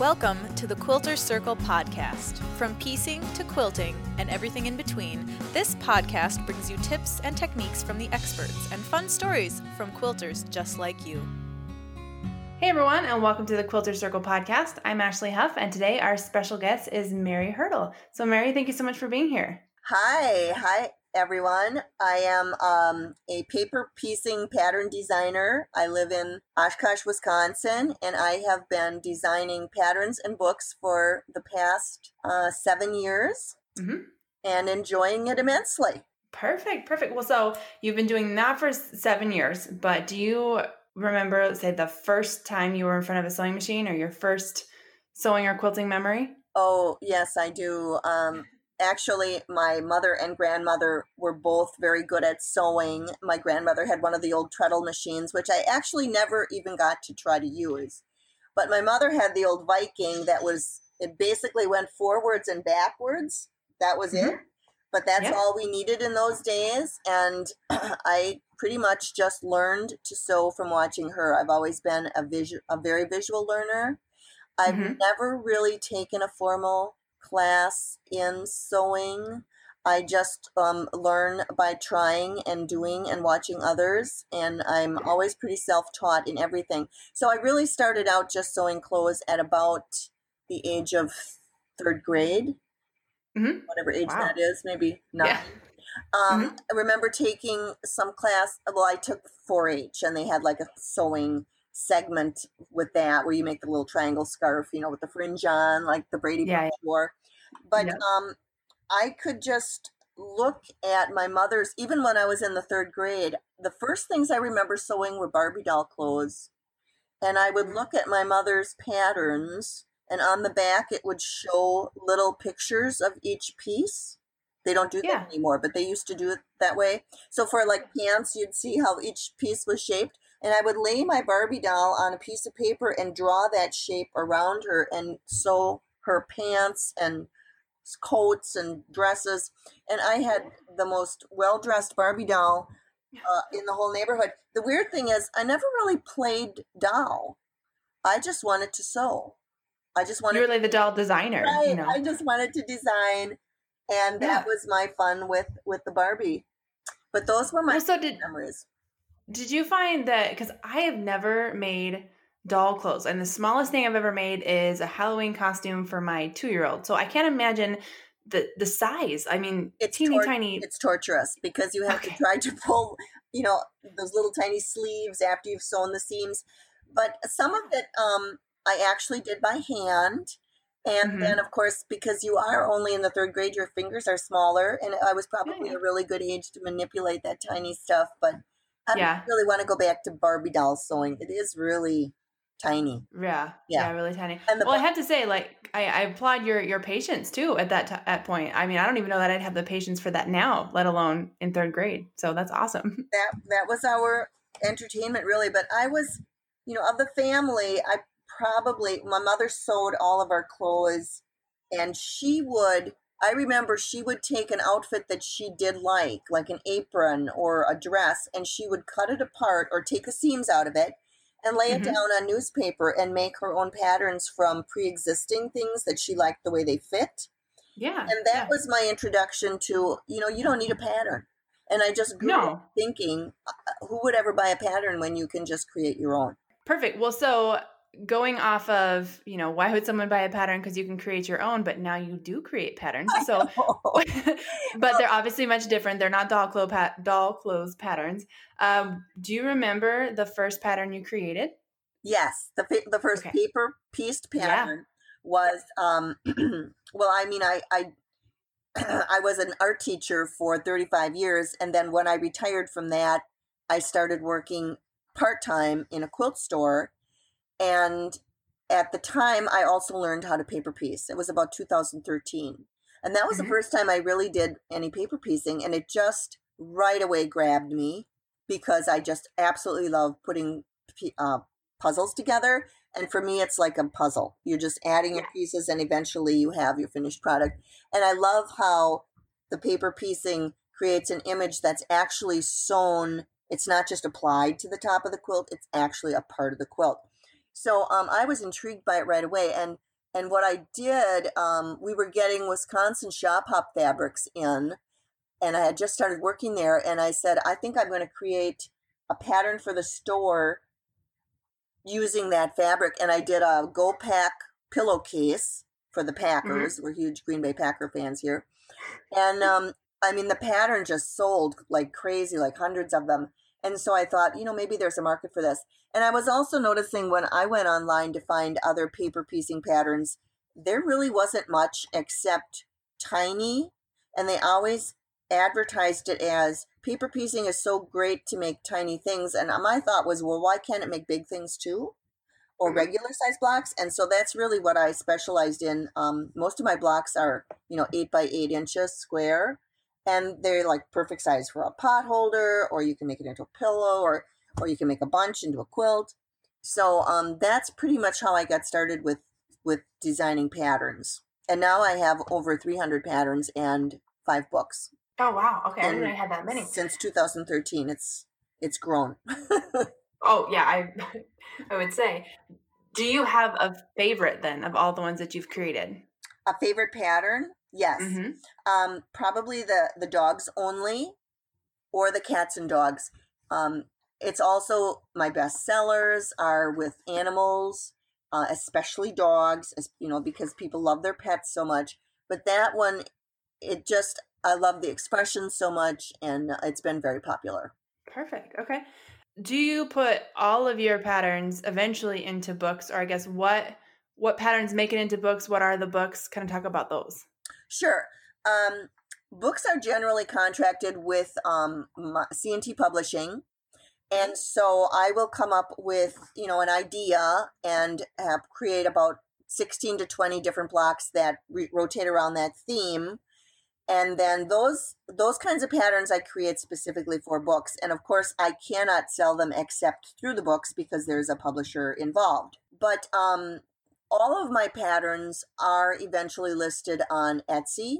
Welcome to the Quilter Circle podcast. From piecing to quilting and everything in between, this podcast brings you tips and techniques from the experts and fun stories from quilters just like you. Hey everyone, and welcome to the Quilter Circle podcast. I'm Ashley Huff, and today our special guest is Mary Hertel. So, Mary, thank you so much for being here. Hi, hi everyone. I am um, a paper piecing pattern designer. I live in Oshkosh, Wisconsin, and I have been designing patterns and books for the past uh, seven years mm-hmm. and enjoying it immensely. Perfect, perfect. Well, so you've been doing that for seven years, but do you remember, say, the first time you were in front of a sewing machine or your first sewing or quilting memory? Oh, yes, I do. Um, actually my mother and grandmother were both very good at sewing my grandmother had one of the old treadle machines which i actually never even got to try to use but my mother had the old viking that was it basically went forwards and backwards that was mm-hmm. it but that's yeah. all we needed in those days and i pretty much just learned to sew from watching her i've always been a visual a very visual learner i've mm-hmm. never really taken a formal class in sewing. I just um, learn by trying and doing and watching others, and I'm always pretty self taught in everything. So I really started out just sewing clothes at about the age of third grade, mm-hmm. whatever age wow. that is, maybe nine. Yeah. Um, mm-hmm. I remember taking some class. Well, I took 4-H, and they had like a sewing segment with that where you make the little triangle scarf, you know, with the fringe on, like the Brady yeah, Bunch wore. But um, I could just look at my mother's, even when I was in the third grade, the first things I remember sewing were Barbie doll clothes. And I would look at my mother's patterns, and on the back, it would show little pictures of each piece. They don't do yeah. that anymore, but they used to do it that way. So for like pants, you'd see how each piece was shaped and I would lay my Barbie doll on a piece of paper and draw that shape around her and sew her pants and coats and dresses. And I had the most well dressed Barbie doll uh, in the whole neighborhood. The weird thing is, I never really played doll. I just wanted to sew. I just wanted. You were like the doll designer. Right. You know? I just wanted to design, and that yeah. was my fun with with the Barbie. But those were my well, so did, memories. Did you find that because I have never made doll clothes and the smallest thing I've ever made is a Halloween costume for my 2-year-old. So I can't imagine the the size. I mean, it's teeny tor- tiny. It's torturous because you have okay. to try to pull, you know, those little tiny sleeves after you've sewn the seams. But some of it um I actually did by hand. And mm-hmm. then, of course, because you are only in the third grade, your fingers are smaller. And I was probably yeah. a really good age to manipulate that tiny stuff. But I yeah. really want to go back to Barbie doll sewing. It is really tiny. Yeah, yeah, yeah really tiny. And well, I have to say, like, I, I applaud your your patience too at that t- at point. I mean, I don't even know that I'd have the patience for that now, let alone in third grade. So that's awesome. That that was our entertainment, really. But I was, you know, of the family, I probably my mother sewed all of our clothes, and she would I remember she would take an outfit that she did like, like an apron or a dress, and she would cut it apart or take the seams out of it and lay it mm-hmm. down on newspaper and make her own patterns from pre existing things that she liked the way they fit. Yeah. And that yeah. was my introduction to, you know, you don't need a pattern. And I just grew no. up thinking, uh, who would ever buy a pattern when you can just create your own? Perfect. Well, so going off of you know why would someone buy a pattern because you can create your own but now you do create patterns. So but they're obviously much different. They're not doll clothes pat- doll clothes patterns. Um, do you remember the first pattern you created? Yes. The, the first okay. paper pieced pattern yeah. was um well i mean i i I was an art teacher for 35 years and then when I retired from that I started working part-time in a quilt store and at the time, I also learned how to paper piece. It was about 2013. And that was mm-hmm. the first time I really did any paper piecing. And it just right away grabbed me because I just absolutely love putting uh, puzzles together. And for me, it's like a puzzle. You're just adding yeah. your pieces, and eventually you have your finished product. And I love how the paper piecing creates an image that's actually sewn. It's not just applied to the top of the quilt, it's actually a part of the quilt. So um, I was intrigued by it right away. And and what I did, um, we were getting Wisconsin shop hop fabrics in, and I had just started working there. And I said, I think I'm going to create a pattern for the store using that fabric. And I did a Go Pack pillowcase for the Packers. Mm-hmm. We're huge Green Bay Packer fans here. And um, I mean, the pattern just sold like crazy, like hundreds of them. And so I thought, you know, maybe there's a market for this. And I was also noticing when I went online to find other paper piecing patterns, there really wasn't much except tiny. And they always advertised it as paper piecing is so great to make tiny things. And my thought was, well, why can't it make big things too? Or mm-hmm. regular size blocks. And so that's really what I specialized in. Um, most of my blocks are, you know, eight by eight inches square and they're like perfect size for a pot holder or you can make it into a pillow or or you can make a bunch into a quilt. So um, that's pretty much how i got started with with designing patterns. And now i have over 300 patterns and five books. Oh wow. Okay and i didn't know i had that many. since 2013 it's it's grown. Oh yeah i i would say. Do you have a favorite then of all the ones that you've created? A favorite pattern Yes. Mm-hmm. Um, probably the the dogs only, or the cats and dogs. Um, it's also my best sellers are with animals, uh, especially dogs. As, you know, because people love their pets so much. But that one, it just I love the expression so much, and it's been very popular. Perfect. Okay. Do you put all of your patterns eventually into books, or I guess what what patterns make it into books? What are the books? Kind of talk about those. Sure. Um, books are generally contracted with um, C&T Publishing. And so I will come up with, you know, an idea and have, create about 16 to 20 different blocks that re- rotate around that theme. And then those those kinds of patterns I create specifically for books. And of course, I cannot sell them except through the books because there's a publisher involved. But um, all of my patterns are eventually listed on Etsy,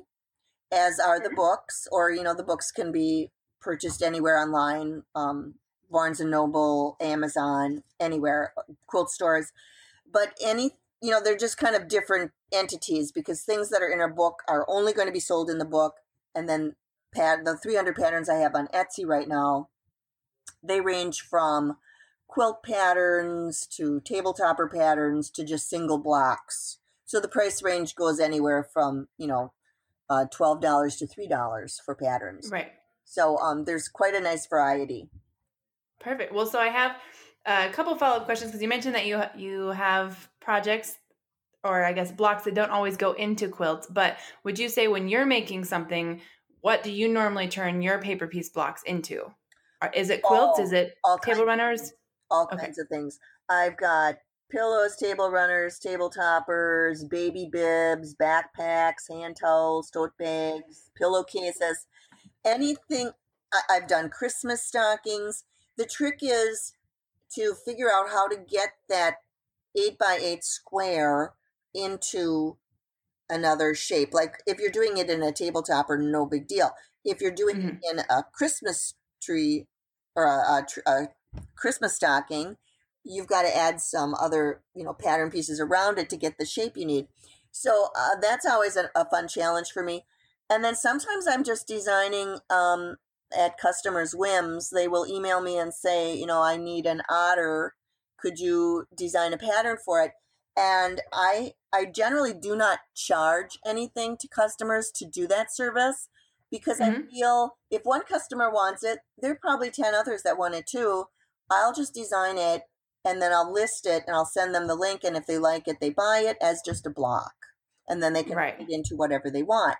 as are the books, or you know, the books can be purchased anywhere online, um, Barnes and Noble, Amazon, anywhere, quilt stores. But any, you know, they're just kind of different entities because things that are in a book are only going to be sold in the book, and then pad the 300 patterns I have on Etsy right now, they range from quilt patterns to table topper patterns to just single blocks. So the price range goes anywhere from, you know, uh, $12 to $3 for patterns. Right. So um, there's quite a nice variety. Perfect. Well, so I have a couple follow up questions because you mentioned that you you have projects or I guess blocks that don't always go into quilts. But would you say when you're making something, what do you normally turn your paper piece blocks into? Is it quilts? Is it table runners? All okay. kinds of things. I've got pillows, table runners, table toppers, baby bibs, backpacks, hand towels, tote bags, pillowcases, anything. I've done Christmas stockings. The trick is to figure out how to get that eight by eight square into another shape. Like if you're doing it in a table topper, no big deal. If you're doing mm-hmm. it in a Christmas tree or a, a, a Christmas stocking, you've got to add some other, you know, pattern pieces around it to get the shape you need. So uh, that's always a, a, fun challenge for me. And then sometimes I'm just designing um, at customers' whims. They will email me and say, you know, I need an otter. Could you design a pattern for it? And I I generally do not charge anything to customers to do that service because mm-hmm. I feel if one customer wants it, there are probably 10 others that want it too. I'll just design it and then I'll list it and I'll send them the link. And if they like it, they buy it as just a block. And then they can right. put it into whatever they want.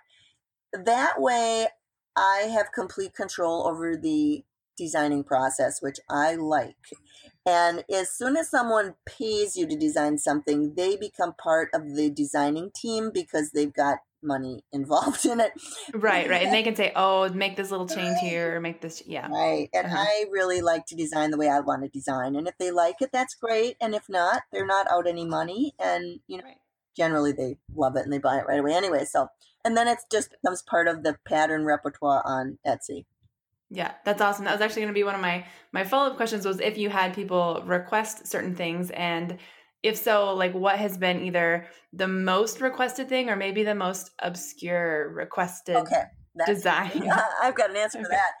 That way, I have complete control over the designing process, which I like. And as soon as someone pays you to design something, they become part of the designing team because they've got money involved in it. Right, right. And they can say, oh, make this little change here, or make this, yeah. Right. And uh-huh. I really like to design the way I want to design. And if they like it, that's great. And if not, they're not out any money. And, you know, right. generally they love it and they buy it right away anyway. So, and then it just becomes part of the pattern repertoire on Etsy. Yeah, that's awesome. That was actually going to be one of my my follow up questions was if you had people request certain things and if so, like what has been either the most requested thing or maybe the most obscure requested Okay. Design? I've got an answer for that.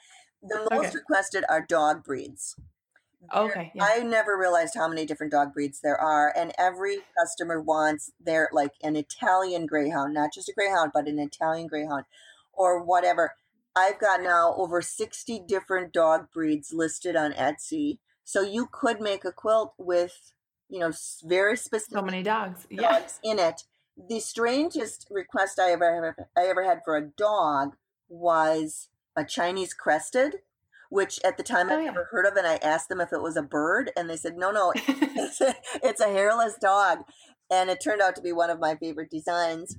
The most Okay. requested are dog breeds. There- Okay, yeah. I never realized how many different dog breeds there are, and every customer wants their like an Italian greyhound, not just a greyhound, but an Italian greyhound, or whatever. I've got now over sixty different dog breeds listed on Etsy, so you could make a quilt with, you know, very specific so many dogs. Yeah. dogs in it. The strangest request I ever I ever had for a dog was a Chinese crested, which at the time Oh, I'd yeah. never heard of, and I asked them if it was a bird, and they said no, no, it's a, it's a hairless dog, and it turned out to be one of my favorite designs.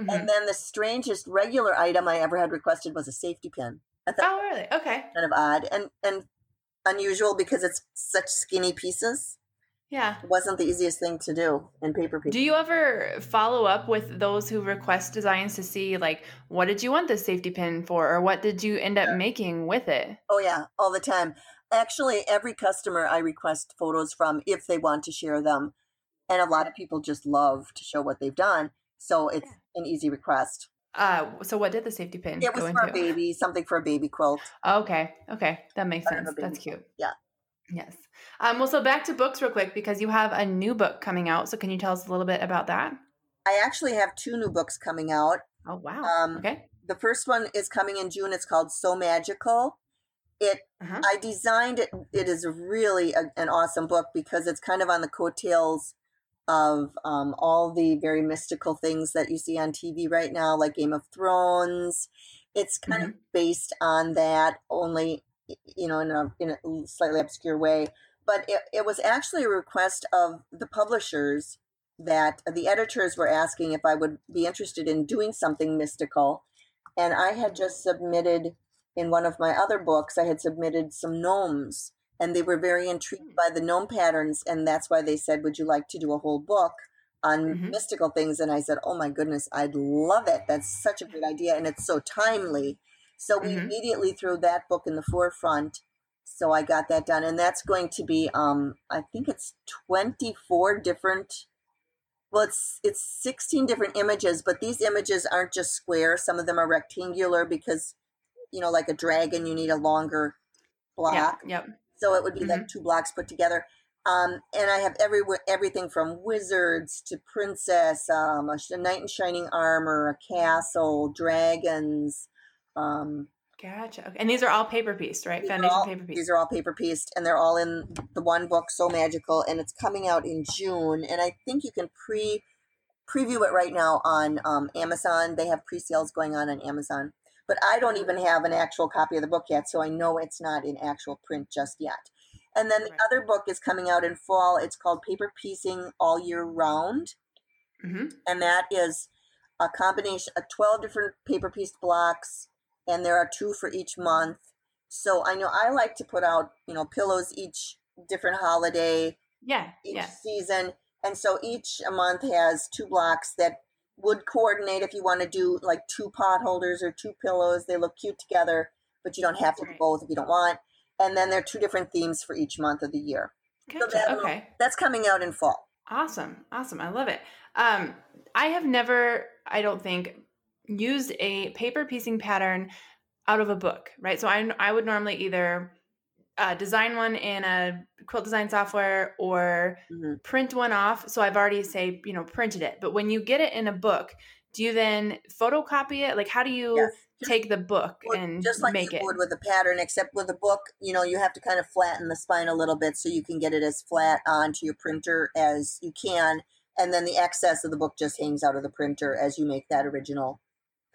Mhm. And then the strangest regular item I ever had requested was a safety pin. I thought Oh, really? Okay. kind of odd and and unusual because it's such skinny pieces. Yeah. It wasn't the easiest thing to do in paper pieces. Do you ever follow up with those who request designs to see like what did you want this safety pin for or what did you end up making with it? Oh yeah, all the time. Actually, every customer I request photos from if they want to share them. And a lot of people just love to show what they've done. So it's an easy request. Uh so what did the safety pin It was for a baby, something for a baby quilt. Okay. Okay. That makes sense. That's cute. Yeah. Yes. Um, well, so back to books real quick because you have a new book coming out. So can you tell us a little bit about that? I actually have two new books coming out. Oh wow. Um, okay. The first one is coming in June. It's called So Magical. It Uh-huh. I designed it. It is really a, an awesome book because it's kind of on the coattails of um, all the very mystical things that you see on TV right now, like Game of Thrones. It's kind of based on that, only you know, in a in a slightly obscure way. But it, it was actually a request of the publishers that the editors were asking if I would be interested in doing something mystical, and I had just submitted in one of my other books, I had submitted some gnomes, and they were very intrigued by the gnome patterns, and that's why they said, "Would you like to do a whole book on Mhm. mystical things?" And I said, "Oh my goodness, I'd love it. That's such a good idea, and it's so timely." So we Mhm. immediately threw that book in the forefront. So I got that done, and that's going to be, um, I think it's twenty four different well it's it's 16 different images but these images aren't just square some of them are rectangular because you know like a dragon you need a longer block Yeah. Yep. so it would be like two blocks put together um, and i have every everything from wizards to princess um, a, a knight in shining armor a castle dragons um, Gotcha. Okay. And these are all paper pieced, right? Foundation all- paper piece. These are all paper pieced, and they're all in the one book, So Magical, and it's coming out in June. And I think you can pre preview it right now on um, Amazon. They have pre sales going on on Amazon, but I don't even have an actual copy of the book yet, so I know it's not in actual print just yet. And then the Right. other book is coming out in fall. It's called Paper Piecing All Year Round hmm and that is a combination of 12 different paper pieced blocks and there are two for each month so i know i like to put out you know pillows each different holiday Yeah. each Yeah. season and so each month has two blocks that would coordinate if you want to do like two pot holders or two pillows they look cute together but you don't have to do both if you don't want and then there are two different themes for each month of the year Gotcha. that'll- Okay. that's coming out in fall Awesome. Awesome. I love it. Um, I have never, I don't think, used a paper piecing pattern out of a book, right? So I, I would normally either uh, design one in a quilt design software or Mhm. print one off. So I've already say, you know, printed it. But when you get it in a book, do you then photocopy it? Like, how do you Yes. Take the book Well, and just like make you it? would with a pattern, except with a book, you know, you have to kind of flatten the spine a little bit so you can get it as flat onto your printer as you can, and then the excess of the book just hangs out of the printer as you make that original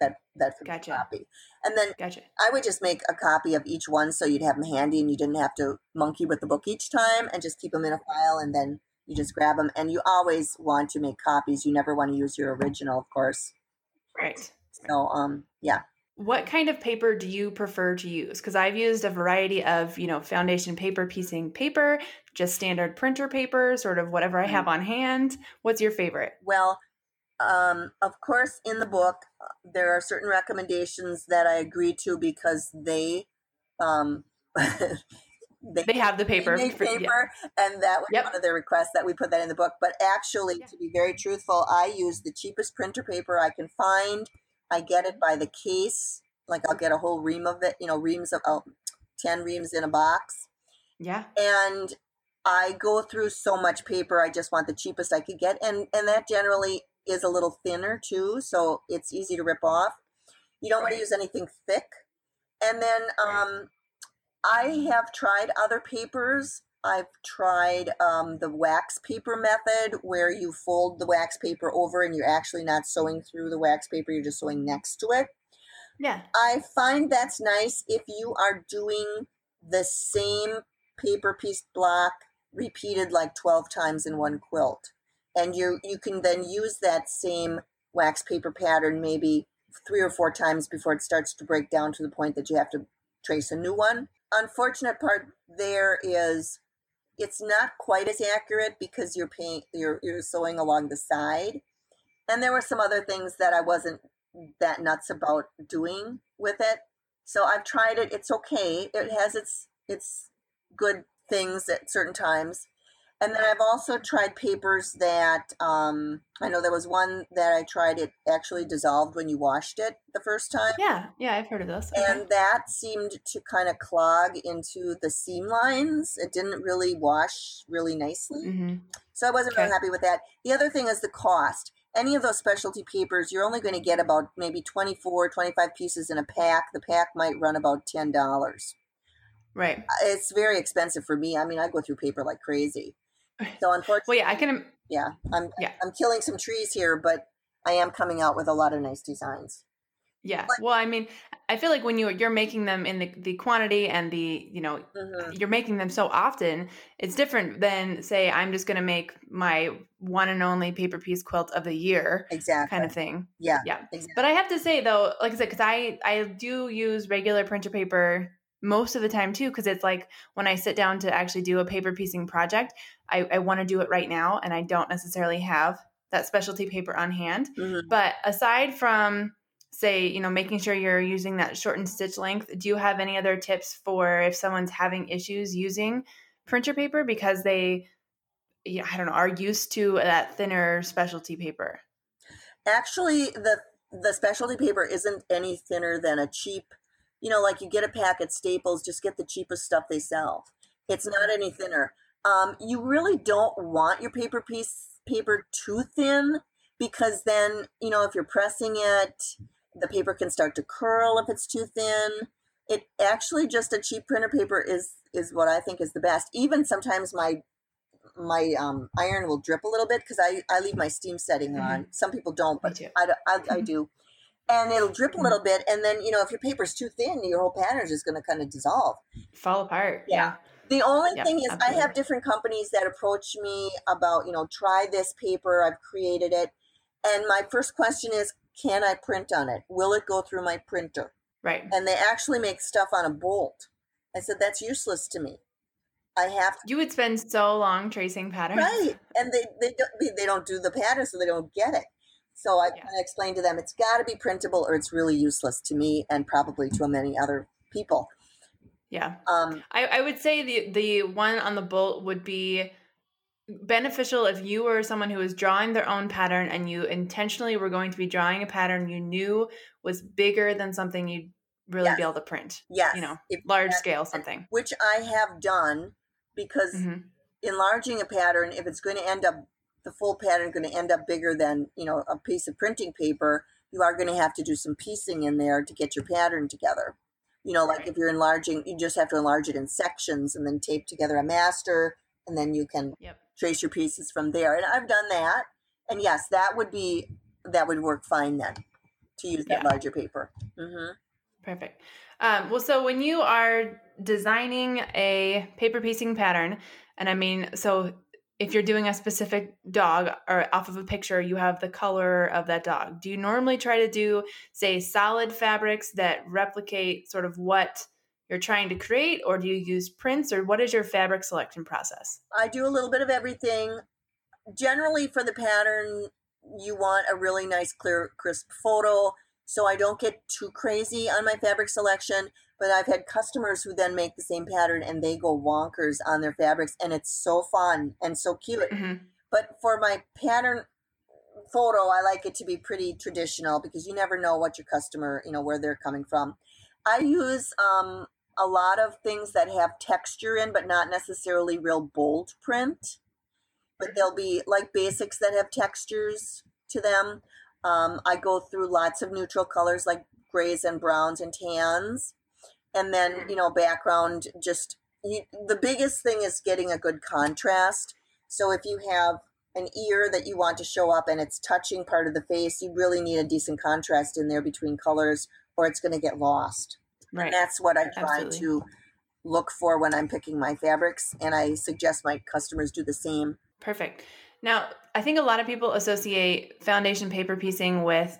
that that finished Gotcha. copy. And then Gotcha. I would just make a copy of each one so you'd have them handy and you didn't have to monkey with the book each time, and just keep them in a file, and then you just grab them. And you always want to make copies. You never want to use your original, of course. Right. So, um, yeah. What kind of paper do you prefer to use? Because I've used a variety of, you know, foundation paper piecing paper, just standard printer paper, sort of whatever I have on hand. What's your favorite? Well, um, of course, in the book, there are certain recommendations that I agree to because they, um, they, they have the paper. For- yeah. paper, and that was Yep. one of their requests that we put that in the book. But actually, Yeah. to be very truthful, I use the cheapest printer paper I can find. I get it by the case. Like I'll get a whole ream of it, you know, reams of ten reams in a box, Yeah. and I go through so much paper. I just want the cheapest I could get, and and that generally is a little thinner too, so it's easy to rip off. You don't want to use anything thick. And then um, I have tried other papers. I've tried um, the wax paper method where you fold the wax paper over and you're actually not sewing through the wax paper, you're just sewing next to it. Yeah. I find that's nice if you are doing the same paper piece block repeated like 12 times in one quilt. And you you can then use that same wax paper pattern maybe three or four times before it starts to break down to the point that you have to trace a new one. Unfortunate part there is it's not quite as accurate because you're paying you're you're sewing along the side. And there were some other things that I wasn't that nuts about doing with it. So I've tried it. It's okay. It has its its good things at certain times. And then I've also tried papers that um, I know there was one that I tried. It actually dissolved when you washed it the first time, Yeah. Yeah. I've heard of those. Okay. and that seemed to kind of clog into the seam lines. It didn't really wash really nicely. hmm So I wasn't really happy with that. The other thing is the cost. Any of those specialty papers, you're only going to get about maybe 24, 25 pieces in a pack. The pack might run about $10. Right. It's very expensive for me. I mean, I go through paper like crazy. So unfortunately, Well, yeah, I can. yeah, I'm Yeah. I'm killing some trees here, but I am coming out with a lot of nice designs. Yeah. But- Well, I mean, I feel like when you you're making them in the the quantity and the you know hmm you're making them so often, it's different than say I'm just going to make my one and only paper piece quilt of the year Exactly. kind of thing. yeah. Yeah. Exactly. But I have to say though, like I said, because I I do use regular printer paper most of the time too, because it's like when I sit down to actually do a paper piecing project, I, I want to do it right now, and I don't necessarily have that specialty paper on hand. Mhm. But aside from say, you know, making sure you're using that shortened stitch length, do you have any other tips for if someone's having issues using printer paper because they yeah, I don't know, are used to that thinner specialty paper? Actually, the the specialty paper isn't any thinner than a cheap, you know, like you get a pack at Staples, just get the cheapest stuff they sell. It's not any thinner. Um, you really don't want your paper piece paper too thin because then, you know, if you're pressing it, the paper can start to curl if it's too thin. It actually just a cheap printer paper is is what I think is the best. Even sometimes my my um, iron will drip a little bit because I, I leave my steam setting on. Some people don't, but. I, I, I do. And it'll drip a little bit. And then, you know, if your paper's too thin, your whole pattern is just going to kind of dissolve. Fall apart. Yeah. The only thing is, I have different companies that approach me about, you know, try this paper. I've created it. And my first question is, can I print on it? Will it go through my printer? Right. And they actually make stuff on a bolt. I said, that's useless to me. I have to You would spend so long tracing patterns. right and they they don't they don't do the pattern so they don't get it so i Yeah. kind of explained to them it's got to be printable or it's really useless to me and probably to many other people Yeah. um I, I would say the the one on the bolt would be beneficial if you were someone who was drawing their own pattern and you intentionally were going to be drawing a pattern you knew was bigger than something you'd really Yes. be able to print. yes You know, if- large and- scale something. which i have done because hmm enlarging a pattern if it's going to end up the full pattern going to end up bigger than you know a piece of printing paper you are going to have to do some piecing in there to get your pattern together you know like if you're enlarging you just have to enlarge it in sections and then tape together a master and then you can Yep. trace your pieces from there and i've done that and yes that would be that would work fine then to use that Yeah. larger paper hmm Perfect. Um, well, so when you are designing a paper piecing pattern, and I mean, so if you're doing a specific dog or off of a picture, you have the color of that dog. Do you normally try to do, say, solid fabrics that replicate sort of what you're trying to create, or do you use prints, or what is your fabric selection process? I do a little bit of everything. Generally, for the pattern, you want a really nice, clear, crisp photo. So I don't get too crazy on my fabric selection. But I've had customers who then make the same pattern and they go wonkers on their fabrics and it's so fun and so cute. Mm-hmm. But for my pattern photo, I like it to be pretty traditional because you never know what your customer, you know, where they're coming from. I use um, a lot of things that have texture in, but not necessarily real bold print. But they'll be like basics that have textures to them. Um, I go through lots of neutral colors like grays and browns and tans. And then, you know, background just you, the biggest thing is getting a good contrast. So if you have an ear that you want to show up and it's touching part of the face, you really need a decent contrast in there between colors or it's going to get lost. Right. And that's what I try Absolutely. to look for when I'm picking my fabrics. And I suggest my customers do the same. Perfect. Now, I think a lot of people associate foundation paper piecing with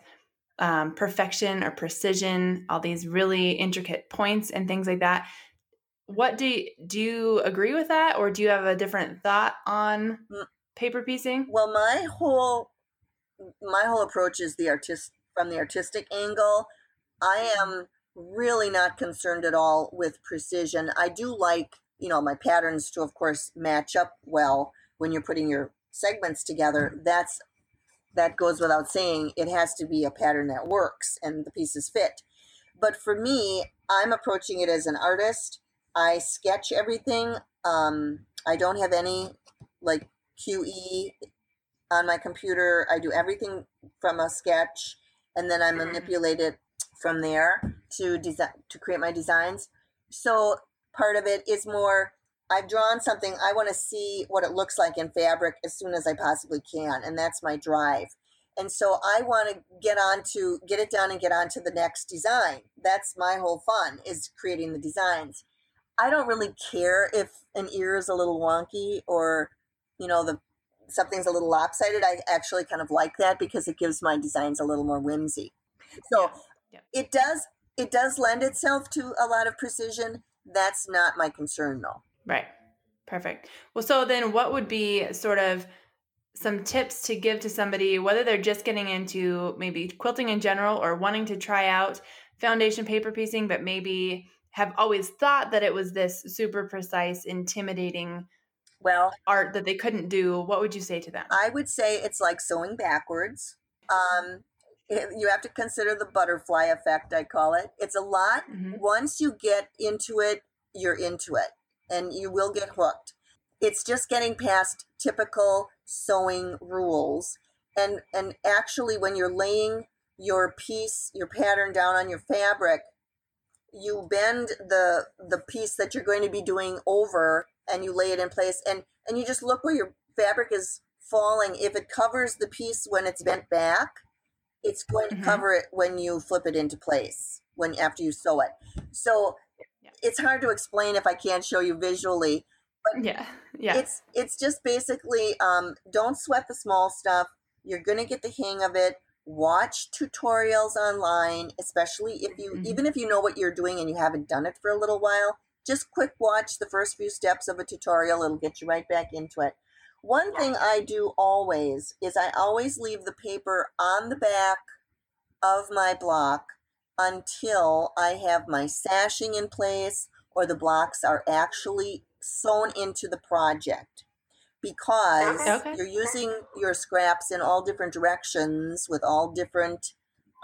um, perfection or precision, all these really intricate points and things like that. What do you, do you agree with that, or do you have a different thought on Mm. paper piecing? Well, my whole my whole approach is the artist from the artistic angle. I am really not concerned at all with precision. I do like, you know, my patterns to of course match up well when you're putting your segments together. That's that goes without saying. It has to be a pattern that works and the pieces fit. But for me, I'm approaching it as an artist. I sketch everything. Um, I don't have any like QE on my computer. I do everything from a sketch, and then I manipulate it from there to design to create my designs. So part of it is more. I've drawn something. I want to see what it looks like in fabric as soon as I possibly can, and that's my drive. And so I want to get on to get it done and get on to the next design. That's my whole fun is creating the designs. I don't really care if an ear is a little wonky or, you know, the something's a little lopsided. I actually kind of like that because it gives my designs a little more whimsy. So Yeah. it does it does lend itself to a lot of precision. That's not my concern though. Right. Perfect. Well, so then what would be sort of some tips to give to somebody, whether they're just getting into maybe quilting in general or wanting to try out foundation paper piecing, but maybe have always thought that it was this super precise, intimidating Well, art that they couldn't do? What would you say to them? I would say it's like sewing backwards. Um, you have to consider the butterfly effect, I call it. It's a lot. Mhm. Once you get into it, you're into it and you will get hooked. It's just getting past typical sewing rules. And and actually when you're laying your piece, your pattern down on your fabric, you bend the the piece that you're going to be doing over and you lay it in place and and you just look where your fabric is falling if it covers the piece when it's bent back it's going to Mhm. cover it when you flip it into place when after you sew it so. It's hard to explain if i can't show you visually But Yeah. Yeah. it's it's just basically um, don't sweat the small stuff you're going to get the hang of it watch tutorials online especially if you Mhm. even if you know what you're doing and you haven't done it for a little while just quick watch the first few steps of a tutorial it'll get you right back into it one thing i do always is i always leave the paper on the back of my block until i have my sashing in place or the blocks are actually sewn into the project. Because Okay. you're using your scraps in all different directions with all different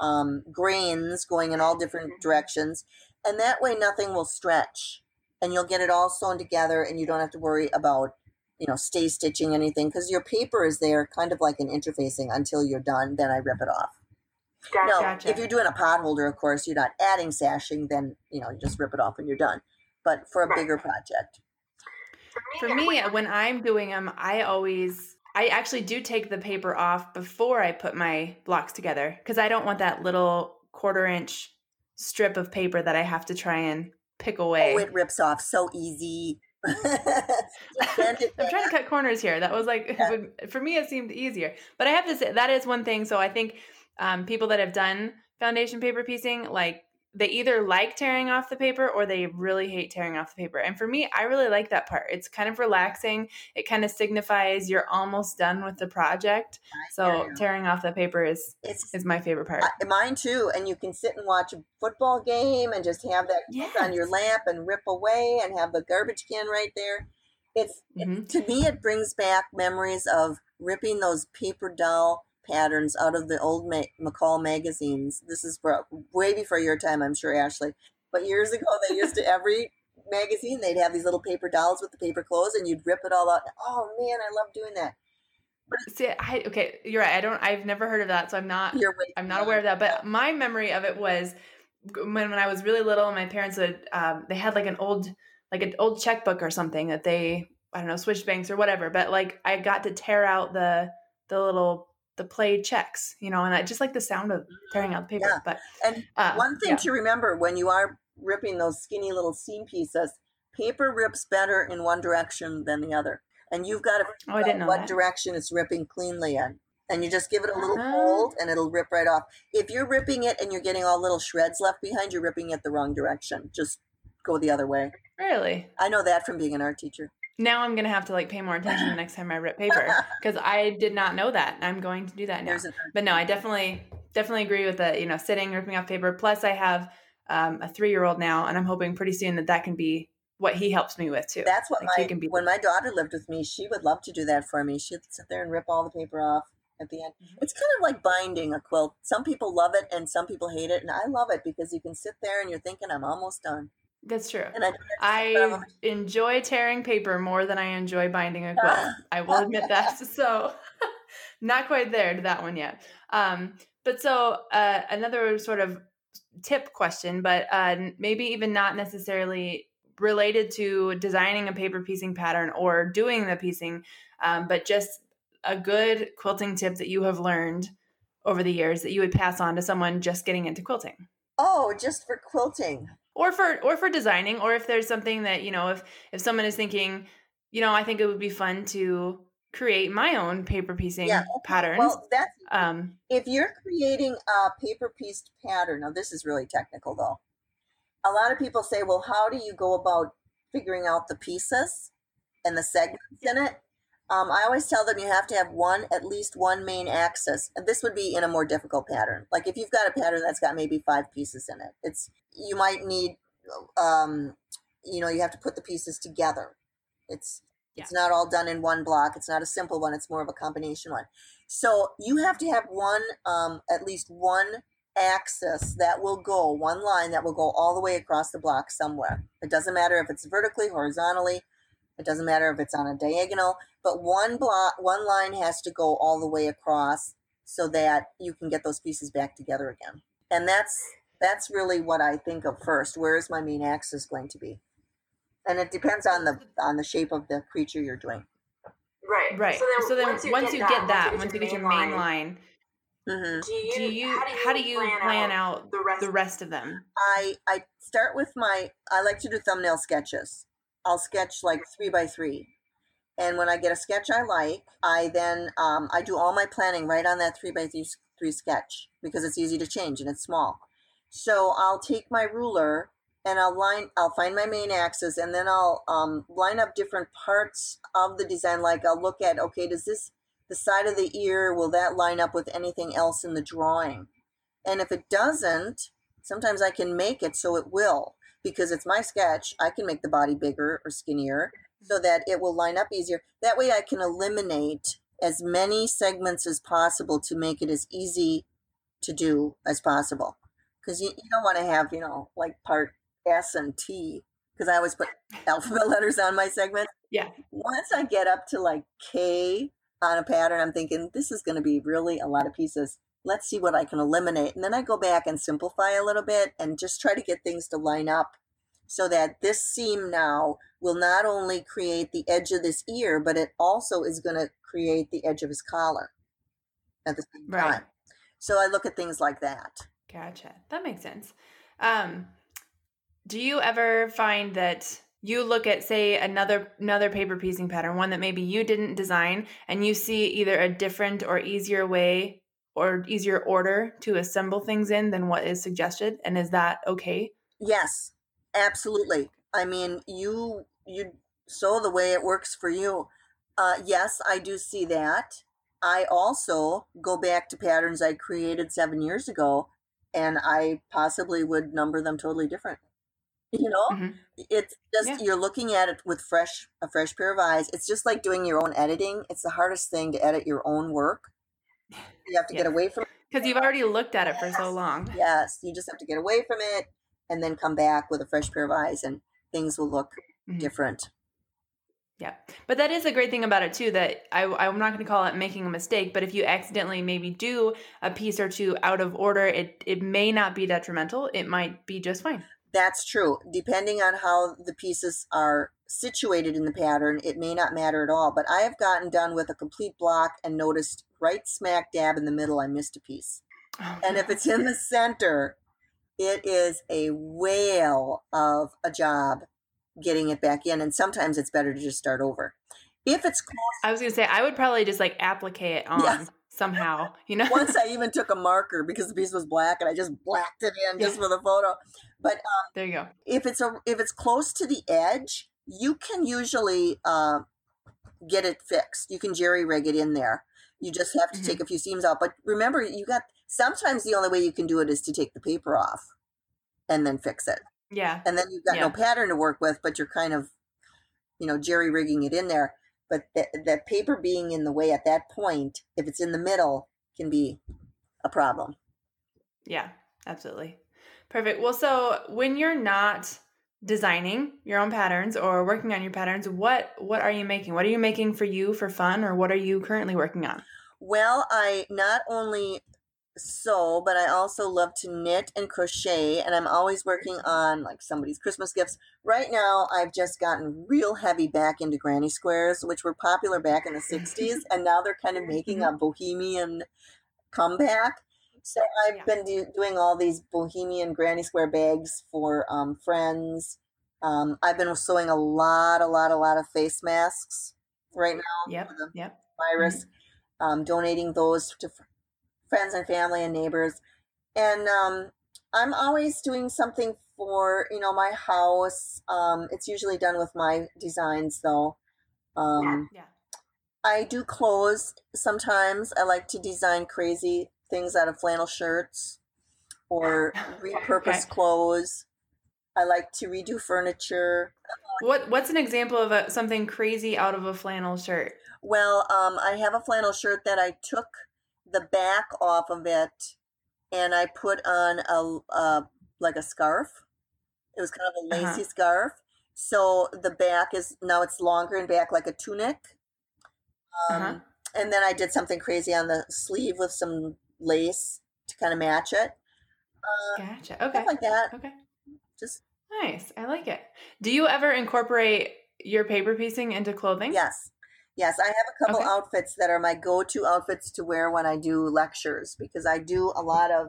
um, grains going in all different directions and that way nothing will stretch and you'll get it all sewn together and you don't have to worry about you know stay stitching anything because your paper is there kind of like an interfacing until you're done then i rip it off no if you're doing a pot holder of course you're not adding sashing then you know you just rip it off and you're done but for a Right. bigger project For me, when I'm doing them, I always I actually do take the paper off before I put my blocks together because I don't want that little quarter inch strip of paper that I have to try and pick away. oh it rips off so easy Just bend it I'm trying to cut corners here. That was like Yeah. for me it seemed easier. But I have to say that is one thing. So I think um, people that have done foundation paper piecing, like they either like tearing off the paper or they really hate tearing off the paper. And for me, I really like that part. It's kind of relaxing. It kind of signifies you're almost done with the project. So tearing off the paper is it's, is my favorite part. Uh, mine too. And you can sit and watch a football game and just have that yes. on your lap and rip away and have the garbage can right there. It's mm-hmm. it, to me, it brings back memories of ripping those paper doll patterns out of the old Ma- McCall magazines. This is way before your time, I'm sure, Ashley. But years ago, they used to every magazine they'd have these little paper dolls with the paper clothes, and you'd rip it all out. Oh man, I love doing that. See, I, okay, you're right. I don't. I've never heard of that, so I'm not. I'm not aware of that. But my memory of it was when when I was really little. My parents would um, they had like an old like an old checkbook or something that they I don't know switched banks or whatever. But like I got to tear out the the little the play checks, you know, and I just like the sound of tearing out the paper. Yeah. But and uh, one thing yeah. to remember when you are ripping those skinny little seam pieces, paper rips better in one direction than the other, and you've got to oh, I didn't know what that. direction it's ripping cleanly in. And you just give it a little uh, hold and it'll rip right off. If you're ripping it and you're getting all little shreds left behind, you're ripping it the wrong direction. Just go the other way. Really? I know that from being an art teacher now I'm gonna have to like pay more attention the next time I rip paper because I did not know that. I'm going to do that now. But no, I definitely definitely agree with the you know sitting ripping off paper. Plus, I have um, a three year old now, and I'm hoping pretty soon that that can be what he helps me with too. That's what like my, can be. When my daughter lived with me, she would love to do that for me. She'd sit there and rip all the paper off at the end. Mm-hmm. It's kind of like binding a quilt. Some people love it and some people hate it, and I love it because you can sit there and you're thinking, "I'm almost done." That's true. And I, I enjoy tearing paper more than I enjoy binding a quilt. I will admit that. So, not quite there to that one yet. Um, but so uh, another sort of tip question, but uh, maybe even not necessarily related to designing a paper piecing pattern or doing the piecing, um, but just a good quilting tip that you have learned over the years that you would pass on to someone just getting into quilting. Oh, just for quilting or for or for designing or if there's something that you know if if someone is thinking you know i think it would be fun to create my own paper piecing yeah. patterns well that's um if you're creating a paper pieced pattern now this is really technical though a lot of people say well how do you go about figuring out the pieces and the segments in it um, I always tell them you have to have one, at least one main axis. And this would be in a more difficult pattern. Like if you've got a pattern that's got maybe five pieces in it, it's you might need, um, you know, you have to put the pieces together. It's yeah. it's not all done in one block. It's not a simple one. It's more of a combination one. So you have to have one, um, at least one axis that will go, one line that will go all the way across the block somewhere. It doesn't matter if it's vertically, horizontally. It doesn't matter if it's on a diagonal but one block one line has to go all the way across so that you can get those pieces back together again and that's that's really what i think of first where is my main axis going to be? And it depends on the on the shape of the creature you're doing. Right. Right. So then, so then once, you, once, get, you that, get that once you get your main line, line mm-hmm. do you, do you how do you, how do you plan, plan, out the rest, the rest of them? I i start with my i like to do thumbnail sketches. I'll sketch like three by three. And when I get a sketch I like, I then um, I do all my planning right on that three by three, three sketch because it's easy to change and it's small. So I'll take my ruler and I'll line I'll find my main axis and then I'll um, line up different parts of the design. Like I'll look at okay, does this the side of the ear will that line up with anything else in the drawing? And if it doesn't, sometimes I can make it so it will because it's my sketch. I can make the body bigger or skinnier so that it will line up easier. That way I can eliminate as many segments as possible to make it as easy to do as possible. Because you, you don't want to have, you know, like part S and T, because I always put alphabet letters on my segment. Yeah. Once I get up to like K on a pattern, I'm thinking this is going to be really a lot of pieces. Let's see what I can eliminate. And then I go back and simplify a little bit and just try to get things to line up so that this seam now will not only create the edge of this ear, but it also is going to create the edge of his collar at the same right. time. So I look at things like that. Gotcha. That makes sense. Um, do you ever find that you look at say another another paper piecing pattern, one that maybe you didn't design, and you see either a different or easier way or easier order to assemble things in than what is suggested? And is that okay? Yes, absolutely. I mean, you you sew the way it works for you. Uh, yes, I do see that. I also go back to patterns I created seven years ago, and I possibly would number them totally different. You know, Mhm. it's just Yeah. you're looking at it with fresh a fresh pair of eyes. It's just like doing your own editing. It's the hardest thing to edit your own work. You have to get away from it. Because you've already looked at it for so long. yes. You just have to get away from it and then come back with a fresh pair of eyes, and things will look Mhm. different. Yeah. But that is a great thing about it too that I I'm not going to call it making a mistake, but if you accidentally maybe do a piece or two out of order, it it may not be detrimental. It might be just fine. That's true. Depending on how the pieces are situated in the pattern, it may not matter at all. But I have gotten done with a complete block and noticed right smack dab in the middle, I missed a piece. Oh, and if it's in the center, it is a whale of a job getting it back in. And sometimes it's better to just start over. If it's close, I was going to say I would probably just like applique it on Yes. somehow, you know. once I even took a marker because the piece was black and I just blacked it in just for the photo. But uh, there you go. if it's a if it's close to the edge, you can usually uh, get it fixed. You can jerry rig it in there. You just have to Mhm. take a few seams out. But remember, you got sometimes the only way you can do it is to take the paper off and then fix it. Yeah. And then you've got no pattern to work with, but you're kind of, you know, jerry rigging it in there. But that that paper being in the way at that point, if it's in the middle, can be a problem. Yeah, absolutely. Perfect. Well, so when you're not designing your own patterns or working on your patterns, what what are you making? What are you making for you for fun or what are you currently working on? Well, I not only sew, but I also love to knit and crochet, and I'm always working on like somebody's Christmas gifts. Right now, I've just gotten real heavy back into granny squares, which were popular back in the 60s, and now they're kind of making a bohemian comeback. So I've Yeah. been do- doing all these bohemian granny square bags for um, friends. Um, I've been sewing a lot, a lot, a lot of face masks right now Yep. Yep. virus, um, donating those to friends and family and neighbors. And um, I'm always doing something for you know my house. Um, it's usually done with my designs though. Um, Yeah. I do clothes sometimes. I like to design crazy things out of flannel shirts or repurpose Okay. clothes. I like to redo furniture. What what's an example of a, something crazy out of a flannel shirt? Well, um, I have a flannel shirt that I took the back off of it and I put on a uh, like a scarf. It was kind of a Uh-huh. lacy scarf. So the back is now it's longer and back like a tunic. Um, Uh-huh. And then I did something crazy on the sleeve with some lace to kind of match it. Uh, Gotcha. Okay. Like that. Okay. Just Nice. I like it. Do you ever incorporate your paper piecing into clothing? yes, yes. I have a couple Okay. outfits that are my go-to outfits to wear when I do lectures because I do a lot of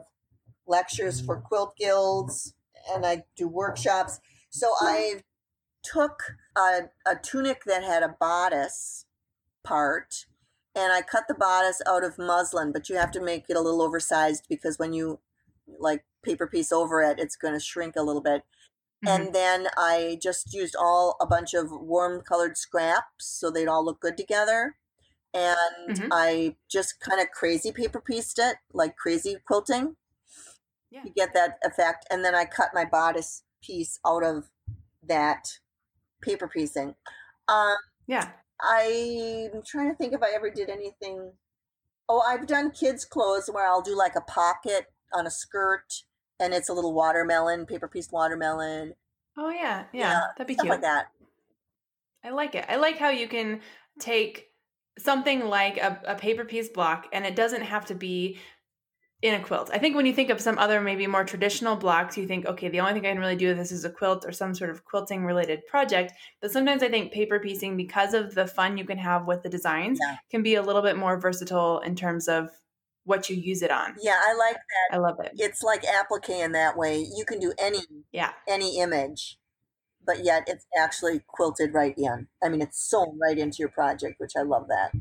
lectures for mm. quilt guilds and I do workshops. So I mm-hmm. took a, a tunic that had a bodice part and I cut the bodice out of muslin, but you have to make it a little oversized because when you like paper piece over it, it's going to shrink a little bit. Mhm. And then I just used all a bunch of warm colored scraps so they'd all look good together. And Mhm. I just kind of crazy paper pieced it, like crazy quilting Yeah. to get that effect. And then I cut my bodice piece out of that paper piecing. Um, Yeah. I'm trying to think if I ever did anything. Oh, I've done kids' clothes where I'll do like a pocket on a skirt and it's a little watermelon, paper pieced watermelon. Oh yeah. Yeah. Yeah, That'd be cute. like that. I like it. I like how you can take something like a, a paper piece block and it doesn't have to be in a quilt. I think when you think of some other maybe more traditional blocks, you think, okay, the only thing I can really do with this is a quilt or some sort of quilting related project. But sometimes I think paper piecing, because of the fun you can have with the designs, Yeah. can be a little bit more versatile in terms of what you use it on. Yeah, I like that. I love it. It's like applique in that way. You can do any Yeah. any image, but yet it's actually quilted right in. I mean, it's sewn right into your project, which I love that.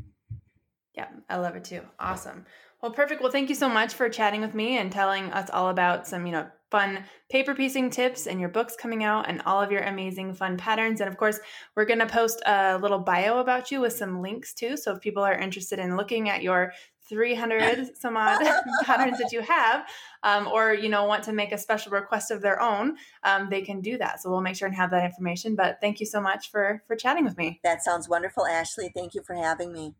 Yeah, I love it too. Awesome. Well, perfect. Well, thank you so much for chatting with me and telling us all about some, you know, fun paper piecing tips and your books coming out and all of your amazing fun patterns. And of course, we're going to post a little bio about you with some links too. So if people are interested in looking at your 300 some odd patterns that you have, um, or you know want to make a special request of their own, um, they can do that. So we'll make sure and have that information. But thank you so much for for chatting with me. That sounds wonderful, Ashley. Thank you for having me.